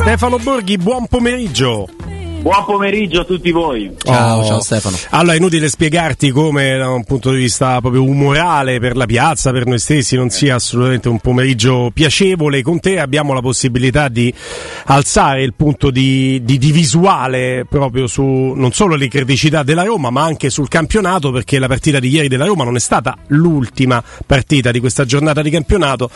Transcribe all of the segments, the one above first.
Stefano Borghi, buon pomeriggio. Buon pomeriggio a tutti voi. Ciao, oh. ciao Stefano. Allora, è inutile spiegarti come da un punto di vista proprio umorale per la piazza, per noi stessi, non sia assolutamente un pomeriggio piacevole. Con te abbiamo la possibilità di alzare il punto di, di, di visuale proprio su non solo le criticità della Roma, ma anche sul campionato, perché la partita di ieri della Roma non è stata l'ultima partita di questa giornata di campionato.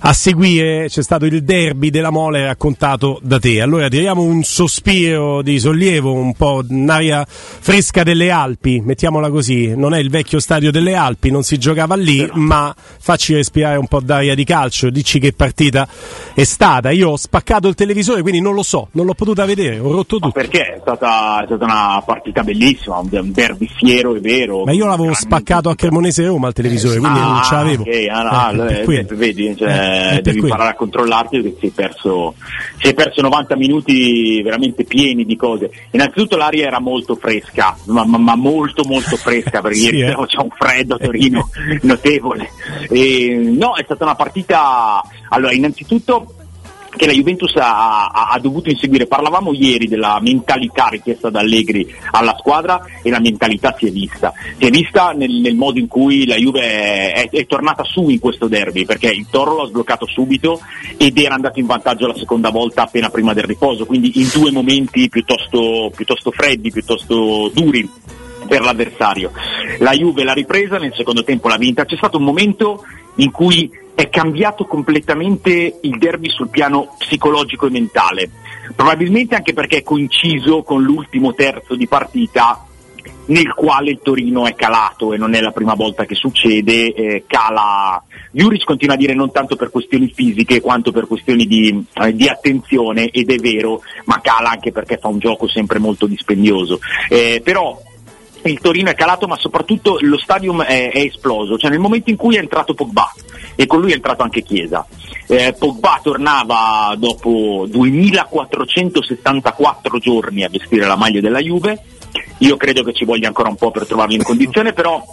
A seguire c'è stato il derby della Mole raccontato da te. Allora tiriamo un sospiro di soddisfazione sollievo, un po' un'aria fresca delle Alpi, mettiamola così. Non è il vecchio stadio delle Alpi, non si giocava lì, ma facci respirare un po' d'aria di calcio. Dici che partita è stata. Io ho spaccato il televisore, quindi non lo so, non l'ho potuta vedere, ho rotto tutto. Ma perché è stata, è stata una partita bellissima, un derby fiero, è vero. Ma io l'avevo spaccato a Cremonese Roma al televisore, quindi ah, non ce l'avevo. Okay, ah, no, eh, eh, vedi, cioè, eh, devi imparare a controllarti perché si è perso, si è perso 90 minuti veramente pieni di cose cose. Innanzitutto l'aria era molto fresca, ma, ma, ma molto molto fresca perché sì, ieri eh. c'è un freddo a Torino notevole. E, no, è stata una partita. Allora, innanzitutto che la Juventus ha, ha, ha, dovuto inseguire. Parlavamo ieri della mentalità richiesta da Allegri alla squadra e la mentalità si è vista. Si è vista nel, nel modo in cui la Juve è, è, tornata su in questo derby, perché il Toro l'ha sbloccato subito ed era andato in vantaggio la seconda volta appena prima del riposo, quindi in due momenti piuttosto, piuttosto freddi, piuttosto duri per l'avversario. La Juve l'ha ripresa, nel secondo tempo l'ha vinta. C'è stato un momento in cui è cambiato completamente il derby sul piano psicologico e mentale, probabilmente anche perché è coinciso con l'ultimo terzo di partita nel quale il Torino è calato e non è la prima volta che succede, eh, cala. Juric continua a dire non tanto per questioni fisiche quanto per questioni di, eh, di, attenzione ed è vero, ma cala anche perché fa un gioco sempre molto dispendioso. Eh, però il Torino è calato ma soprattutto lo stadium è, è, esploso, cioè nel momento in cui è entrato Pogba e con lui è entrato anche Chiesa. Eh, Pogba tornava dopo 2474 giorni a vestire la maglia della Juve, io credo che ci voglia ancora un po' per trovarlo in condizione, però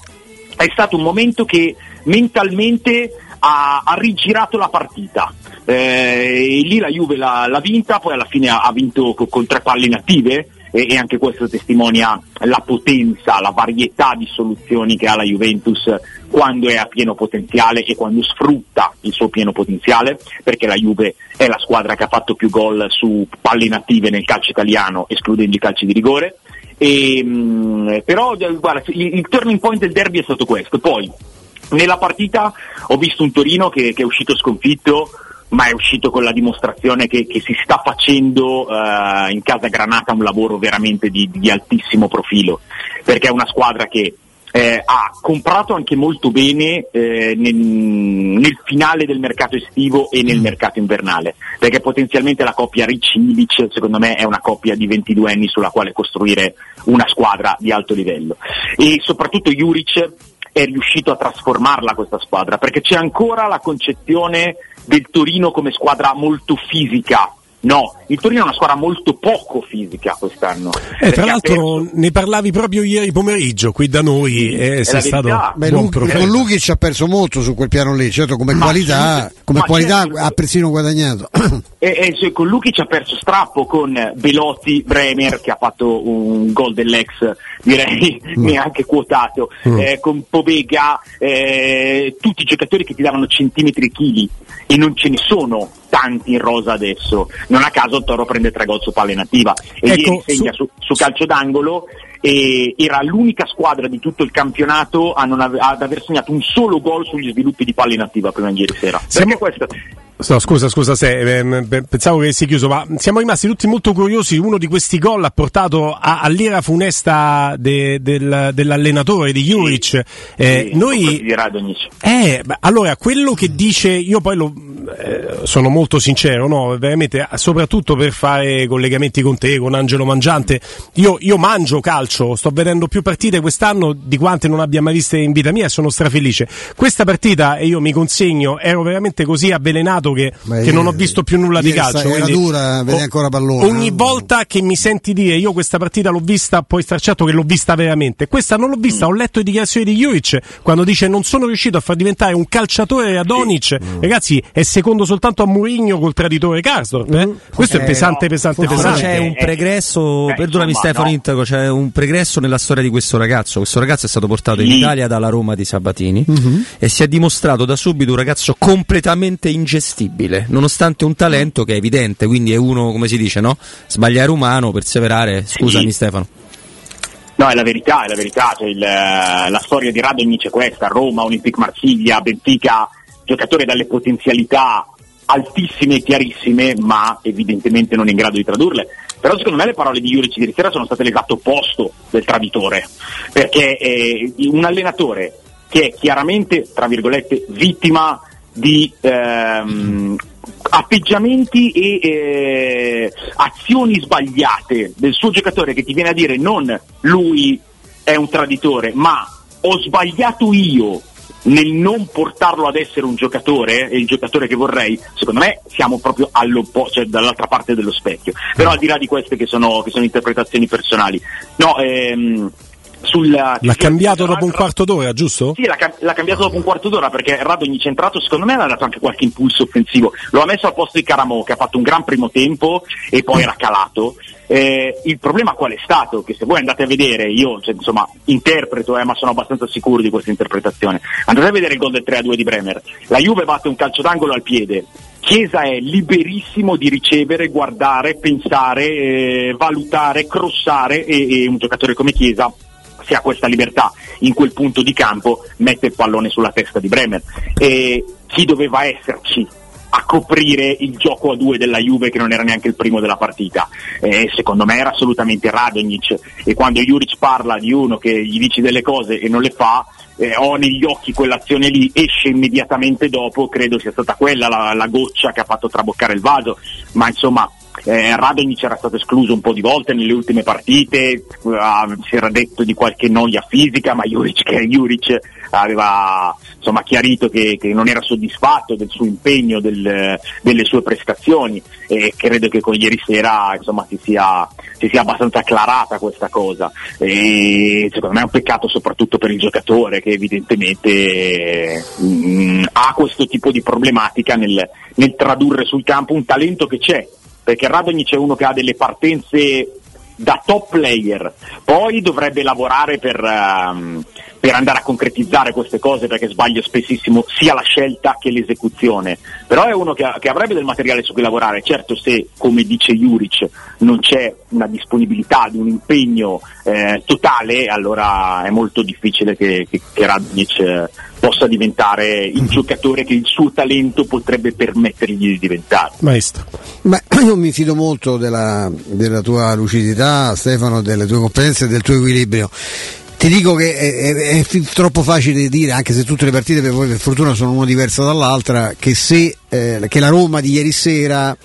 è stato un momento che mentalmente ha, ha rigirato la partita. Eh, lì la Juve l'ha, l'ha, vinta, poi alla fine ha, ha vinto con, con tre palle native, e, e, anche questo testimonia la potenza, la varietà di soluzioni che ha la Juventus quando è a pieno potenziale e quando sfrutta il suo pieno potenziale, perché la Juve è la squadra che ha fatto più gol su palle native nel calcio italiano, escludendo i calci di rigore. E, mh, mm, però guarda, il, il turning point del derby è stato questo. Poi nella partita ho visto un Torino che, che è uscito sconfitto ma è uscito con la dimostrazione che, che si sta facendo uh, in casa Granata un lavoro veramente di, di, altissimo profilo, perché è una squadra che eh, ha comprato anche molto bene eh, nel, nel, finale del mercato estivo e nel mm. mercato invernale, perché potenzialmente la coppia Ricci-Ilic secondo me è una coppia di 22 anni sulla quale costruire una squadra di alto livello e soprattutto Juric è riuscito a trasformarla questa squadra, perché c'è ancora la concezione del Torino come squadra molto fisica, No, il Torino è una squadra molto poco fisica quest'anno. Eh, tra l'altro perso... ne parlavi proprio ieri pomeriggio qui da noi e sei stato Beh, Lu- con Lukic ha perso molto su quel piano lì, certo come ma qualità, sì, come qualità certo, ha persino guadagnato. E, e, con Lukic ha perso strappo con Belotti, Bremer che ha fatto un gol dell'ex direi mm. neanche quotato, mm. eh, con Povega, eh, tutti i giocatori che ti davano centimetri e chili e non ce ne sono tanti in rosa adesso. Non a caso Toro prende tre gol su palle nativa e ecco, ieri segna. Su, su calcio d'angolo e era l'unica squadra di tutto il campionato ave- ad aver segnato un solo gol sugli sviluppi di palla inattiva prima di ieri sera. Siamo... Questo... No, scusa, scusa, se, eh, pensavo che si chiuso, ma siamo rimasti tutti molto curiosi. Uno di questi gol ha portato a, all'ira funesta de, del, dell'allenatore di Juric. Sì, eh, sì, noi, eh, allora, quello che dice, io poi lo, eh, sono molto sincero, no? veramente, soprattutto per fare collegamenti con te, con Angelo Mangiante. Io, io mangio calcio calcio, sto vedendo più partite quest'anno di quante non abbia mai viste in vita mia e sono strafelice. Questa partita, e io mi consegno, ero veramente così avvelenato che, che non ho visto più nulla di calcio. Era dura, vedi ancora pallone. Ogni volta che mi senti dire io questa partita l'ho vista, poi stracciato che l'ho vista veramente. Questa non l'ho vista, mm. ho letto le dichiarazioni di Juric quando dice non sono riuscito a far diventare un calciatore Adonic. Mm. Ragazzi, è secondo soltanto a Mourinho col traditore Karsdorp. Eh? Mm. Questo eh, è pesante, pesante, no, pesante. C'è un pregresso, eh, perdonami insomma, Stefano no. Intaco, c'è un pregresso nella storia di questo ragazzo. Questo ragazzo è stato portato in Italia dalla Roma di Sabatini mm-hmm. e si è dimostrato da subito un ragazzo completamente ingestibile, nonostante un talento che è evidente, quindi è uno, come si dice, no? Sbagliare umano, perseverare. Scusami sì. Stefano. No, è la verità, è la verità. Cioè, il, la storia di Radonic è questa: Roma, Olympique Marsiglia, Benfica, giocatore dalle potenzialità altissime e chiarissime, ma evidentemente non in grado di tradurle. Però secondo me le parole di Juric ieri sera sono state l'esatto opposto del traditore, perché eh, un allenatore che è chiaramente, tra virgolette, vittima di ehm, atteggiamenti e eh, azioni sbagliate del suo giocatore che ti viene a dire non lui è un traditore, ma ho sbagliato io nel non portarlo ad essere un giocatore, il giocatore che vorrei, secondo me siamo proprio all'opposto, cioè dall'altra parte dello specchio. Però al di là di queste che sono, che sono interpretazioni personali, no, ehm, sulla, l'ha cambiato dopo un quarto d'ora, giusto? Sì, l'ha, l'ha, cambiato dopo un quarto d'ora perché Radogni centrato secondo me ha dato anche qualche impulso offensivo. Lo ha messo al posto di Caramo che ha fatto un gran primo tempo e poi era calato. Eh, il problema qual è stato? Che se voi andate a vedere, io cioè, insomma interpreto, eh, ma sono abbastanza sicuro di questa interpretazione. Andate a vedere il gol del 3-2 di Bremer. La Juve batte un calcio d'angolo al piede. Chiesa è liberissimo di ricevere, guardare, pensare, eh, valutare, crossare e, e un giocatore come Chiesa se ha questa libertà in quel punto di campo mette il pallone sulla testa di Bremer. E chi doveva esserci a coprire il gioco a due della Juve che non era neanche il primo della partita. Eh, secondo me era assolutamente Radonic e quando Juric parla di uno che gli dice delle cose e non le fa, eh, ho negli occhi quell'azione lì, esce immediatamente dopo, credo sia stata quella la, la goccia che ha fatto traboccare il vaso, ma insomma eh, Radonic era stato escluso un po' di volte nelle ultime partite, uh, si era detto di qualche noia fisica, ma Juric, Juric aveva insomma, chiarito che, che, non era soddisfatto del suo impegno, del, delle sue prestazioni e credo che con ieri sera insomma, si, sia, si, sia, abbastanza acclarata questa cosa. E, secondo me è un peccato soprattutto per il giocatore che evidentemente mh, mm, ha questo tipo di problematica nel, nel tradurre sul campo un talento che c'è perché Radonic è uno che ha delle partenze da top player, poi dovrebbe lavorare per, um, per, andare a concretizzare queste cose perché sbaglia spessissimo sia la scelta che l'esecuzione, però è uno che, che, avrebbe del materiale su cui lavorare, certo se come dice Juric non c'è una disponibilità di un impegno eh, totale allora è molto difficile che, che, che Radonic eh, possa diventare il mhm. giocatore che il suo talento potrebbe permettergli di diventare. Maestro. Ma io mi fido molto della, della tua lucidità, Stefano, delle tue competenze e del tuo equilibrio. Ti dico che è, è, è, troppo facile dire, anche se tutte le partite per voi per fortuna sono una diversa dall'altra, che se eh, che la Roma di ieri sera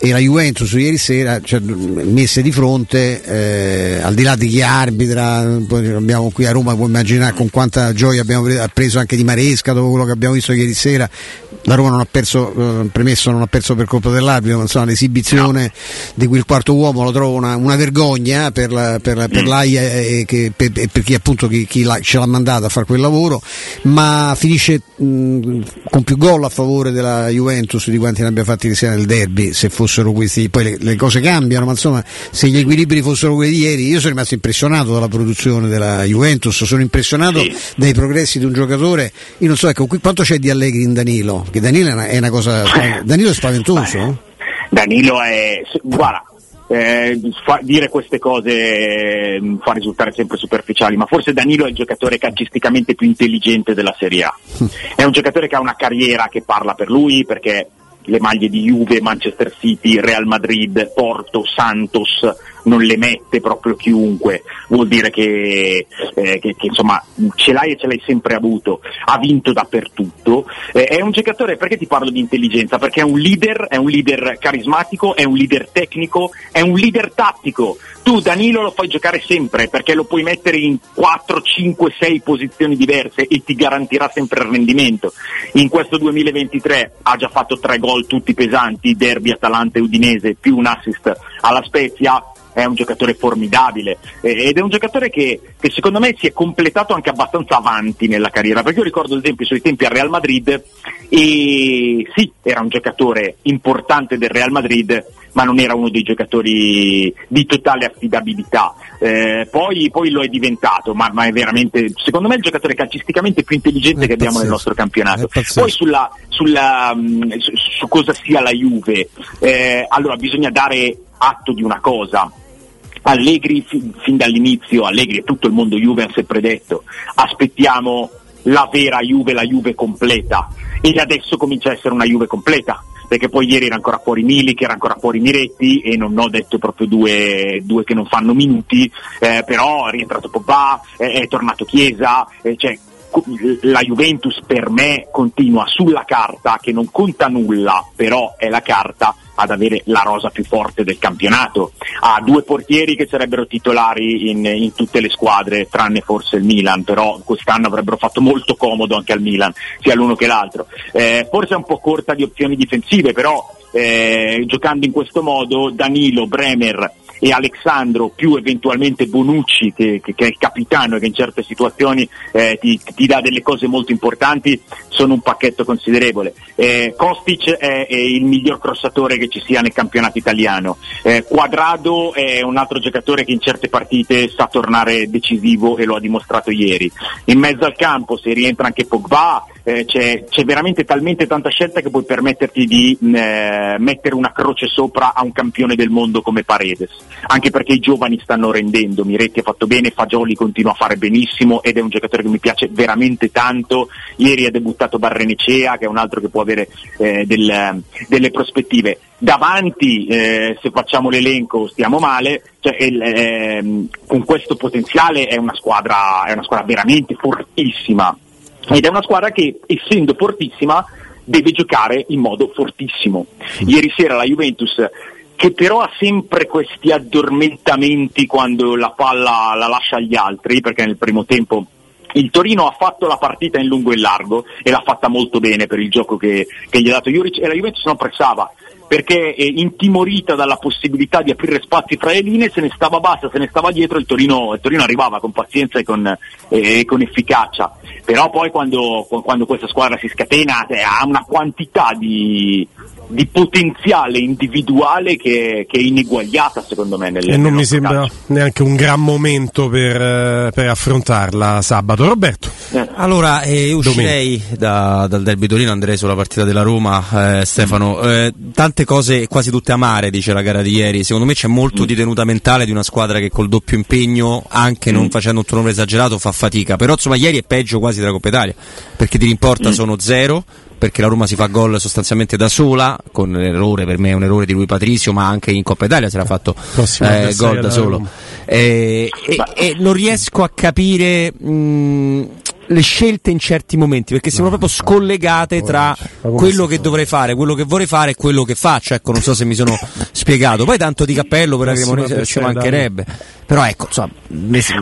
e la Juventus ieri sera cioè, messe di fronte eh, al di là di chi arbitra abbiamo qui a Roma puoi immaginare con quanta gioia abbiamo preso anche di Maresca dopo quello che abbiamo visto ieri sera la Roma non ha perso eh, premesso non ha perso per colpa dell'arbitro insomma l'esibizione no. di quel quarto uomo lo trovo una, una vergogna per, la, per, per mm. l'AIA e che, per, per, chi appunto chi, chi ce l'ha mandata a fare quel lavoro ma finisce mh, con più gol a favore della Juventus di quanti ne abbia fatti sera nel derby se fosse fossero questi, poi le, le, cose cambiano, ma insomma se gli equilibri fossero quelli di ieri, io sono rimasto impressionato dalla produzione della Juventus, sono impressionato sì. dai progressi di un giocatore, io non so ecco, qui, quanto c'è di Allegri in Danilo, che Danilo è una, cosa, Danilo è spaventoso? Danilo è, guarda, eh, dire queste cose eh, fa risultare sempre superficiali, ma forse Danilo è il giocatore calcisticamente più intelligente della Serie A. È un giocatore che ha una carriera che parla per lui perché le maglie di Juve, Manchester City, Real Madrid, Porto, Santos, non le mette proprio chiunque, vuol dire che, eh, che, che insomma ce l'hai e ce l'hai sempre avuto, ha vinto dappertutto, eh, è un giocatore, perché ti parlo di intelligenza? Perché è un leader, è un leader carismatico, è un leader tecnico, è un leader tattico, tu Danilo lo fai giocare sempre perché lo puoi mettere in 4, 5, 6 posizioni diverse e ti garantirà sempre il rendimento. In questo 2023 ha già fatto tre gol tutti pesanti, derby Atalanta e Udinese più un assist alla Spezia, è un giocatore formidabile ed è un giocatore che, che, secondo me si è completato anche abbastanza avanti nella carriera, perché io ricordo ad esempio i suoi tempi al Real Madrid e sì, era un giocatore importante del Real Madrid, ma non era uno dei giocatori di totale affidabilità. Eh, poi, poi, lo è diventato, ma, ma, è veramente, secondo me, il giocatore calcisticamente più intelligente è che abbiamo nel nostro campionato. Poi sulla, sulla, mm, su, su, cosa sia la Juve, eh, allora bisogna dare atto di una cosa. Allegri fin, fin dall'inizio, Allegri e tutto il mondo Juve ha sempre detto, aspettiamo la vera Juve, la Juve completa. E adesso comincia a essere una Juve completa perché poi ieri era ancora fuori Milik, era ancora fuori Miretti e non ho detto proprio due, due che non fanno minuti, eh, però è rientrato Pogba, eh, è tornato Chiesa, eh, cioè, la Juventus per me continua sulla carta che non conta nulla, però è la carta ad avere la rosa più forte del campionato. Ha due portieri che sarebbero titolari in, in, tutte le squadre, tranne forse il Milan, però quest'anno avrebbero fatto molto comodo anche al Milan, sia l'uno che l'altro. Eh, forse è un po' corta di opzioni difensive, però eh, giocando in questo modo Danilo, Bremer e Alexandro più eventualmente Bonucci che, che, che, è il capitano e che in certe situazioni eh, ti, ti, dà delle cose molto importanti sono un pacchetto considerevole. Eh, Kostic è, è, il miglior crossatore che ci sia nel campionato italiano. Eh, Quadrado è un altro giocatore che in certe partite sa tornare decisivo e lo ha dimostrato ieri. In mezzo al campo se rientra anche Pogba eh, c'è, c'è, veramente talmente tanta scelta che puoi permetterti di eh, mettere una croce sopra a un campione del mondo come Paredes, anche perché i giovani stanno rendendo, Miretti ha fatto bene, Fagioli continua a fare benissimo ed è un giocatore che mi piace veramente tanto, ieri ha debuttato Barrenecea che è un altro che può avere eh, del, delle prospettive. Davanti, eh, se facciamo l'elenco, stiamo male, cioè, ehm, con questo potenziale è una squadra, è una squadra veramente fortissima ed è una squadra che, essendo fortissima, deve giocare in modo fortissimo. Ieri sera la Juventus che però ha sempre questi addormentamenti quando la palla la lascia agli altri, perché nel primo tempo il Torino ha fatto la partita in lungo e largo e l'ha fatta molto bene per il gioco che, che gli ha dato Juric e la Juventus non pressava perché eh, intimorita dalla possibilità di aprire spazi fra le linee, se ne stava bassa, se ne stava dietro, il Torino, il Torino arrivava con pazienza e con, eh, con efficacia. Però poi quando, quando, questa squadra si scatena eh, ha una quantità di, di potenziale individuale che, che, è ineguagliata secondo me nel, e non mi sembra calcio. neanche un gran momento per, eh, per affrontarla sabato Roberto eh. allora eh, uscirei da, dal derby Torino andrei sulla partita della Roma eh, Stefano eh, tante cose quasi tutte amare dice la gara di ieri secondo me c'è molto mm. di tenuta mentale di una squadra che col doppio impegno anche mm. non facendo un turnover esagerato fa fatica però insomma ieri è peggio quasi della Coppa Italia perché ti rimporta mm. sono zero perché la Roma si fa gol sostanzialmente da sola, con l'errore per me è un errore di lui Patrizio, ma anche in Coppa Italia se l'ha fatto eh, gol da solo. E, e, e, non riesco a capire mh, le scelte in certi momenti perché siamo proprio scollegate tra quello che dovrei fare, quello che vorrei fare e quello che faccio. Ecco, non so se mi sono spiegato. Poi tanto di cappello per la Cremonese ci mancherebbe. Però ecco, insomma,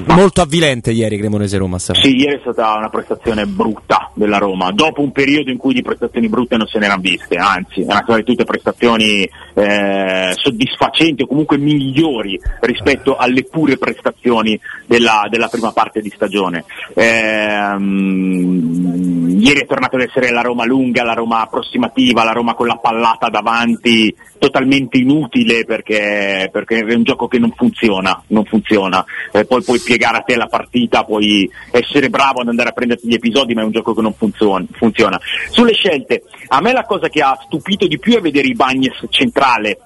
molto avvilente ieri Cremonese Roma. Sì, ieri è stata una prestazione brutta della Roma, dopo un periodo in cui di prestazioni brutte non se ne erano viste, anzi, erano state tutte prestazioni eh, soddisfacenti o comunque migliori rispetto alle pure prestazioni della, della prima parte di stagione. Eh, Um, ieri è tornato ad essere la Roma lunga, la Roma approssimativa, la Roma con la pallata davanti, totalmente inutile perché, perché è un gioco che non funziona, non funziona. Eh, poi puoi piegare a te la partita, puoi essere bravo ad andare a prenderti gli episodi, ma è un gioco che non funziona. Sulle scelte, a me la cosa che ha stupito di più è vedere i Bagnes centrale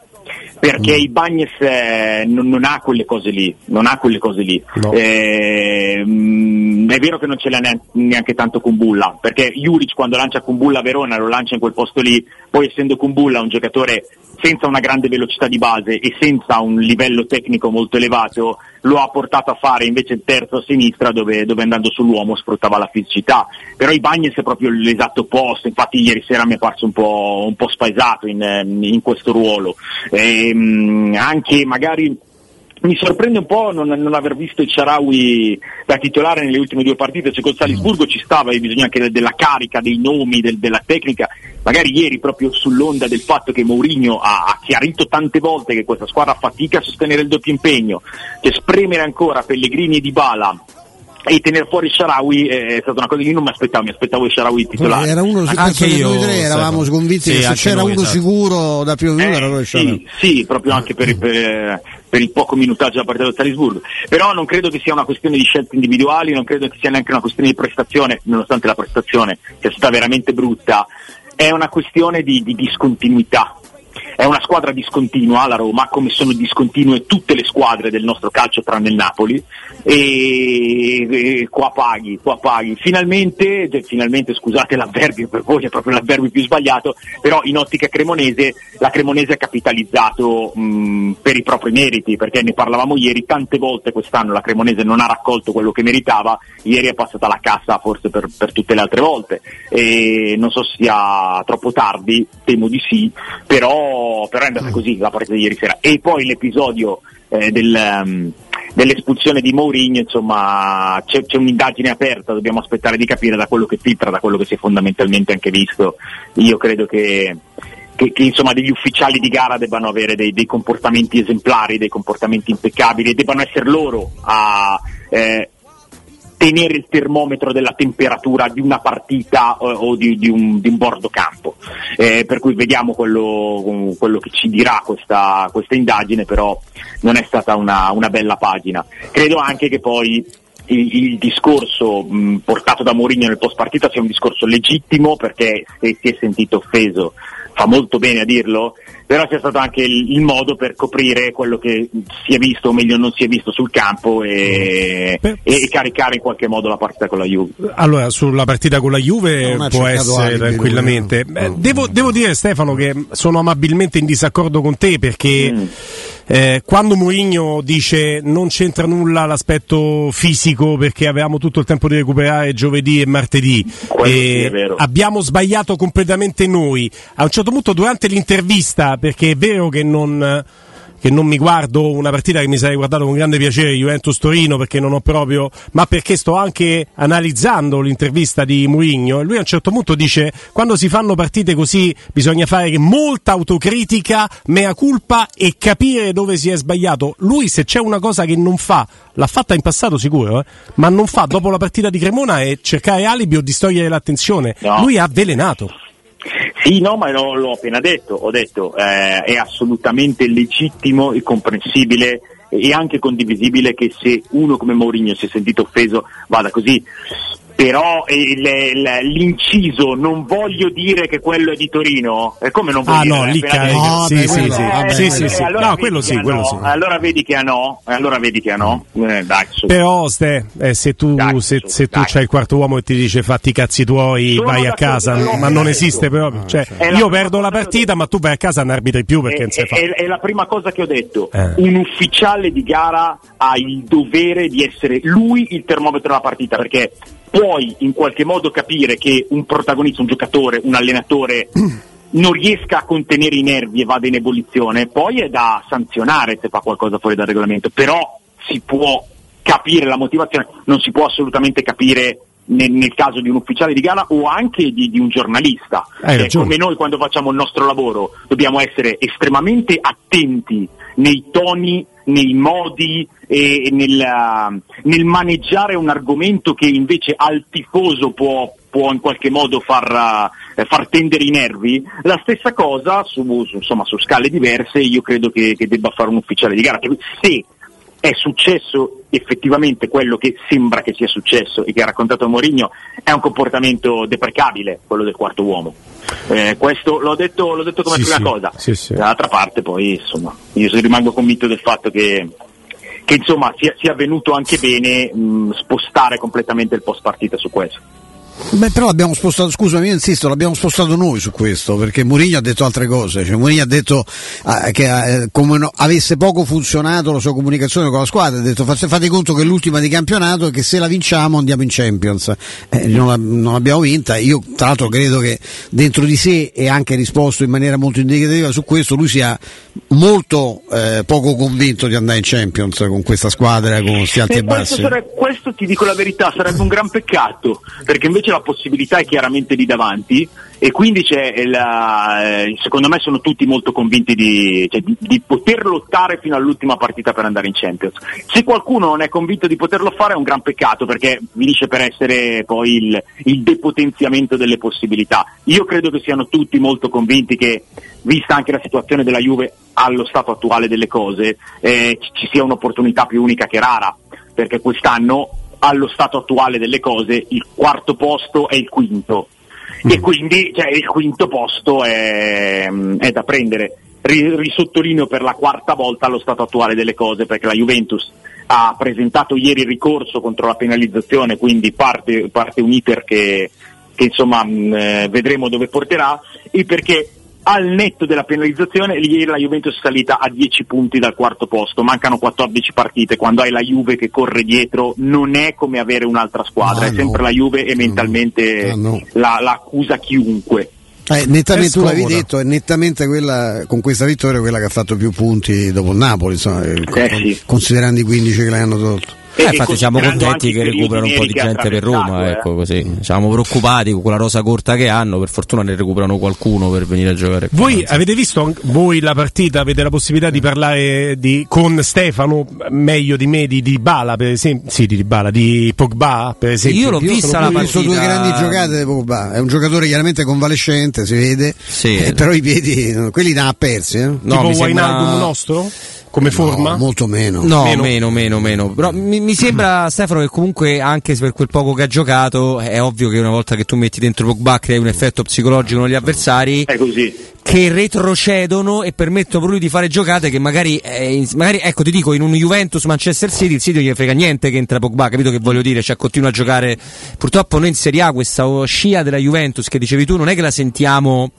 perché mm. Bagnes eh, non, non, ha quelle cose lì, non ha quelle cose lì. No. Eh, mh, è vero che non ce l'ha neanche, neanche tanto Kumbulla, perché Juric quando lancia Kumbulla a Verona lo lancia in quel posto lì, poi essendo Kumbulla un giocatore senza una grande velocità di base e senza un livello tecnico molto elevato, lo ha portato a fare invece il terzo a sinistra dove, dove andando sull'uomo sfruttava la fisicità. Però i Bagnes è proprio l'esatto opposto, infatti ieri sera mi è parso un po', un po spaesato in, in questo ruolo. E, ehm, anche magari mi sorprende un po' non, non aver visto il Sharawi da titolare nelle ultime due partite, cioè col Salisburgo ci stava, hai bisogno anche della carica, dei nomi, del, della tecnica, magari ieri proprio sull'onda del fatto che Mourinho ha, ha, chiarito tante volte che questa squadra fatica a sostenere il doppio impegno, che spremere ancora Pellegrini e Dybala e tenere fuori Sharawi è stata una cosa che io non mi aspettavo, mi aspettavo il Sharawi titolare. Era uno, anche io, noi tre eravamo convinti sì, che se c'era uno esatto. sicuro da minuto eh, era lui sì, sì, proprio anche per, per, per, il poco minutaggio da parte del Salisburgo. Però non credo che sia una questione di scelte individuali, non credo che sia neanche una questione di prestazione, nonostante la prestazione sia stata veramente brutta, è una questione di, di discontinuità è una squadra discontinua la Roma, come sono discontinue tutte le squadre del nostro calcio tranne il Napoli e, e qua paghi, qua paghi. Finalmente, cioè, finalmente scusate l'avverbio per voi, è proprio l'avverbio più sbagliato, però in ottica cremonese la Cremonese ha capitalizzato mh, per i propri meriti, perché ne parlavamo ieri, tante volte quest'anno la Cremonese non ha raccolto quello che meritava, ieri è passata la cassa forse per, per tutte le altre volte e non so se sia troppo tardi, temo di sì, però, però è andata così la partita di ieri sera. E poi l'episodio eh, del, um, dell'espulsione di Mourinho, insomma, c'è, c'è, un'indagine aperta, dobbiamo aspettare di capire da quello che filtra, da quello che si è fondamentalmente anche visto. Io credo che, che, che insomma, degli ufficiali di gara debbano avere dei, dei, comportamenti esemplari, dei comportamenti impeccabili e debbano essere loro a eh, tenere il termometro della temperatura di una partita eh, o di, di, un, di, un, bordo campo. Eh, per cui vediamo quello, quello che ci dirà questa, questa, indagine, però non è stata una, una bella pagina. Credo anche che poi il, il, discorso mh, portato da Mourinho nel post partita sia un discorso legittimo perché se si è sentito offeso fa molto bene a dirlo, però sia stato anche il, il, modo per coprire quello che si è visto o meglio non si è visto sul campo e, e, e caricare in qualche modo la partita con la Juve. Allora, sulla partita con la Juve può essere tranquillamente. Beh, devo, devo, dire Stefano che sono amabilmente in disaccordo con te perché mm. eh, quando Mourinho dice non c'entra nulla l'aspetto fisico perché avevamo tutto il tempo di recuperare giovedì e martedì e sì, abbiamo sbagliato completamente noi. A un certo punto durante l'intervista perché è vero che non, che non mi guardo una partita che mi sarei guardato con grande piacere, Juventus Torino, perché non ho proprio, ma perché sto anche analizzando l'intervista di Mourinho e lui a un certo punto dice quando si fanno partite così bisogna fare molta autocritica, mea culpa e capire dove si è sbagliato. Lui se c'è una cosa che non fa, l'ha fatta in passato sicuro, eh? ma non fa dopo la partita di Cremona è cercare alibi o distogliere l'attenzione. No. Lui ha avvelenato. Sì, no, ma l'ho, l'ho appena detto, ho detto eh, è assolutamente legittimo e comprensibile e anche condivisibile che se uno come Mourinho si è sentito offeso vada così però il, il, l'inciso non voglio dire che quello è di Torino? È come non voglio ah, dire? no, lì no, sì, sì, sì, eh, sì, sì, sì. Allora no, quello sì, quello sì. allora vedi che ha no. Allora vedi che ha no. Eh, dai, però Ste, eh, se tu, dai, se, se tu c'hai il quarto uomo e ti dice fatti i cazzi tuoi Sono vai a casa ma non esiste però cioè, io perdo la partita ma tu vai a casa non arbitri più perché non sei fatto è, è la prima cosa che ho detto. Eh. un ufficiale di gara ha il dovere di essere lui il termometro della partita perché puoi in qualche modo capire che un protagonista, un giocatore, un allenatore non riesca a contenere i nervi e vada in ebollizione, poi è da sanzionare se fa qualcosa fuori dal regolamento, però si può capire la motivazione, non si può assolutamente capire nel, nel caso di un ufficiale di gara o anche di, di un giornalista. Eh, come noi quando facciamo il nostro lavoro dobbiamo essere estremamente attenti nei toni nei modi e nel, nel, maneggiare un argomento che invece al tifoso può, può in qualche modo far, eh, far, tendere i nervi, la stessa cosa su, su, insomma, su scale diverse io credo che, che, debba fare un ufficiale di gara. Se è successo effettivamente quello che sembra che sia successo e che ha raccontato Mourinho è un comportamento deprecabile quello del quarto uomo. Eh, questo l'ho detto, l'ho detto come sì, prima sì, cosa. Sì, dall'altra parte poi insomma io rimango convinto del fatto che, che insomma sia, sia venuto anche bene mh, spostare completamente il post partita su questo Beh, però l'abbiamo spostato, scusami, io insisto, l'abbiamo spostato noi su questo, perché Mourinho ha detto altre cose, cioè Mourinho ha detto eh, che eh, come no, avesse poco funzionato la sua comunicazione con la squadra, ha detto fate, fate conto che è l'ultima di campionato e che se la vinciamo andiamo in Champions. Eh, non, non, l'abbiamo vinta, io tra l'altro credo che dentro di sé e anche risposto in maniera molto indicativa su questo, lui sia molto eh, poco convinto di andare in Champions con questa squadra, con questi alti e bassi. Questo, questo ti dico la verità, sarebbe un gran peccato, perché invece la possibilità è chiaramente lì davanti e quindi la, eh, secondo me sono tutti molto convinti di, cioè, di, di, poter lottare fino all'ultima partita per andare in Champions. Se qualcuno non è convinto di poterlo fare è un gran peccato perché finisce per essere poi il, il depotenziamento delle possibilità. Io credo che siano tutti molto convinti che, vista anche la situazione della Juve allo stato attuale delle cose, eh, ci sia un'opportunità più unica che rara, perché quest'anno allo stato attuale delle cose il quarto posto è il quinto mm. e quindi cioè, il quinto posto è, è da prendere. risottolineo per la quarta volta allo stato attuale delle cose perché la Juventus ha presentato ieri il ricorso contro la penalizzazione, quindi parte, parte un iter che, che insomma mh, eh, vedremo dove porterà e perché al netto della penalizzazione, ieri la Juventus è salita a 10 punti dal quarto posto, mancano 14 partite, quando hai la Juve che corre dietro non è come avere un'altra squadra, ah, è sempre la Juve e mentalmente ah, no. la, la accusa chiunque. Eh, nettamente tu l'avevi detto, è nettamente quella, con questa vittoria quella che ha fatto più punti dopo il Napoli, insomma, eh, sì. considerando i 15 che le hanno tolto. Eh, infatti siamo contenti che recuperano un po' di gente per Roma, eh. ecco così. Siamo preoccupati con quella rosa corta che hanno, per fortuna ne recuperano qualcuno per venire a giocare. Voi avete visto voi la partita, avete la possibilità di parlare di, con Stefano meglio di me di, di Bala, per esempio, sì, di Bala, di Pogba, per esempio. Io l'ho Io vista la partita. Sono due grandi giocate di Pogba, è un giocatore chiaramente convalescente, si vede. Sì. Eh, però i piedi quelli ne ha persi, eh. No, tipo Wijnaldum sembra... nostro? Come forma? No, molto meno. No, meno, meno, meno. meno. Però mi, mi, sembra, Stefano, che comunque anche per quel poco che ha giocato, è ovvio che una volta che tu metti dentro Pogba crei un effetto psicologico con gli avversari. È così. Che retrocedono e permettono per lui di fare giocate che magari, eh, magari, ecco ti dico, in un Juventus Manchester City il City gli frega niente che entra Pogba, capito che voglio dire? Cioè continua a giocare. Purtroppo noi in Serie A questa scia della Juventus che dicevi tu non è che la sentiamo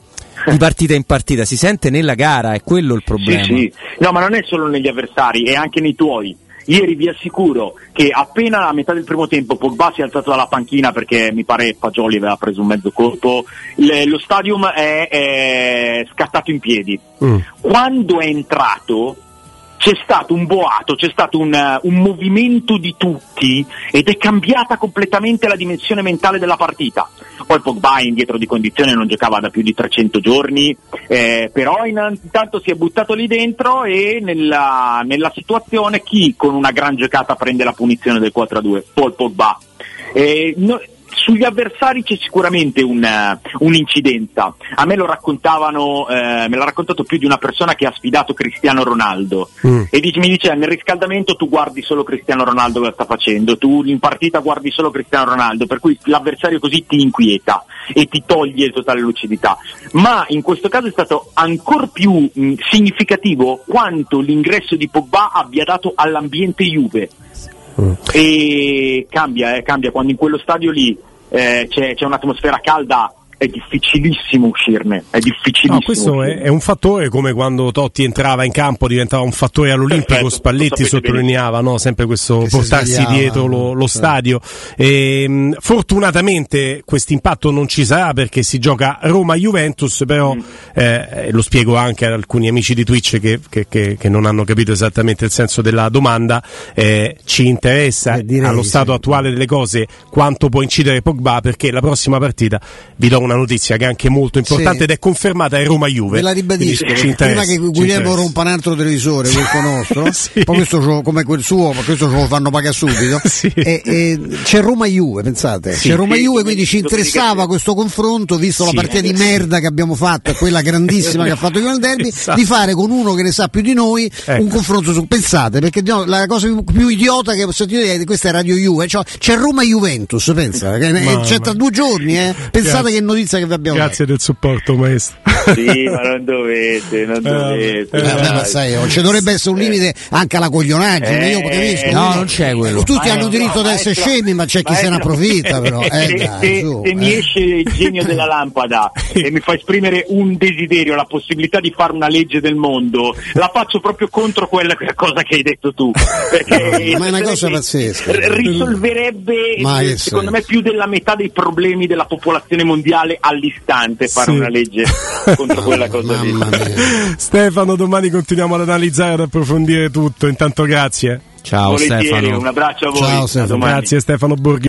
di partita in partita, si sente nella gara, è quello il problema. Sì, sì. No, ma non è solo negli avversari, è anche nei tuoi. Ieri vi assicuro che appena a metà del primo tempo Pogba si è alzato dalla panchina perché mi pare Fagioli aveva preso un mezzo colpo, le, lo stadium è, è, scattato in piedi. Mm. Quando è entrato c'è stato un boato, c'è stato un, uh, un, movimento di tutti ed è cambiata completamente la dimensione mentale della partita. Poi Pogba è indietro di condizione, non giocava da più di 300 giorni, eh, però intanto si è buttato lì dentro e nella, nella, situazione chi con una gran giocata prende la punizione del 4-2? Paul Pogba. Eh, no, sugli avversari c'è sicuramente un, uh, un'incidenza. A me lo raccontavano, eh, me l'ha raccontato più di una persona che ha sfidato Cristiano Ronaldo mm. e dice, mi dice nel riscaldamento tu guardi solo Cristiano Ronaldo che sta facendo, tu in partita guardi solo Cristiano Ronaldo, per cui l'avversario così ti inquieta e ti toglie totale lucidità. Ma in questo caso è stato ancora più mh, mm, significativo quanto l'ingresso di Pogba abbia dato all'ambiente Juve. Mm. E cambia, eh, cambia quando in quello stadio lì eh, c'è, c'è un'atmosfera calda è difficilissimo uscirne. È difficilissimo. No, questo è, è, un fattore come quando Totti entrava in campo, diventava un fattore all'Olimpico. Perfetto, Spalletti sottolineava no? sempre questo che portarsi dietro lo, lo stadio. E, ehm, fortunatamente questo impatto non ci sarà perché si gioca Roma-Juventus, però mm. eh, lo spiego anche ad alcuni amici di Twitch che, che, che, che non hanno capito esattamente il senso della domanda. Eh, ci interessa eh, allo stato sì. attuale delle cose quanto può incidere Pogba perché la prossima partita vi do una una notizia che è anche molto importante sì. ed è confermata è Roma-Juve. Ve la ribadisco, prima che Guglielmo rompa un altro televisore, questo nostro, sì. poi questo come quel suo, ma questo ce lo fanno pagare subito. sì. e, e c'è Roma-Juve, pensate, c'è Roma-Juve, quindi ci interessava questo confronto, visto la partita di merda che abbiamo fatto, quella grandissima che ha fatto il derby, esatto. di fare con uno che ne sa più di noi ecco. un confronto su, pensate, perché no, la cosa più idiota che ho sentito è questa è Radio Juve, cioè, c'è Roma-Juventus, pensa, che c'è tra due giorni, eh? pensate Grazie. che notizia che vi abbiamo Grazie del supporto maestro. Sì, ma non dovete, non eh, dovete. Eh, vabbè, ma sai, oh, ci dovrebbe essere un limite anche alla coglionaggine, io capisco. No, non c'è quello. Tutti ma hanno diritto ad essere scemi, ma c'è chi se ne approfitta però. Eh, se, dai, se, su, se mi esce il genio della lampada e mi fa esprimere un desiderio, la possibilità di fare una legge del mondo, la faccio proprio contro quella cosa che hai detto tu. Perché ma è una cosa pazzesca. Risolverebbe, secondo me, più della metà dei problemi della popolazione mondiale all'istante fare sì. una legge contro quella cosa lì. Stefano, domani continuiamo ad analizzare e ad approfondire tutto. Intanto grazie. Ciao Volentieri, Stefano. Un abbraccio a voi. Ciao, Stefano. Grazie Stefano Borghi.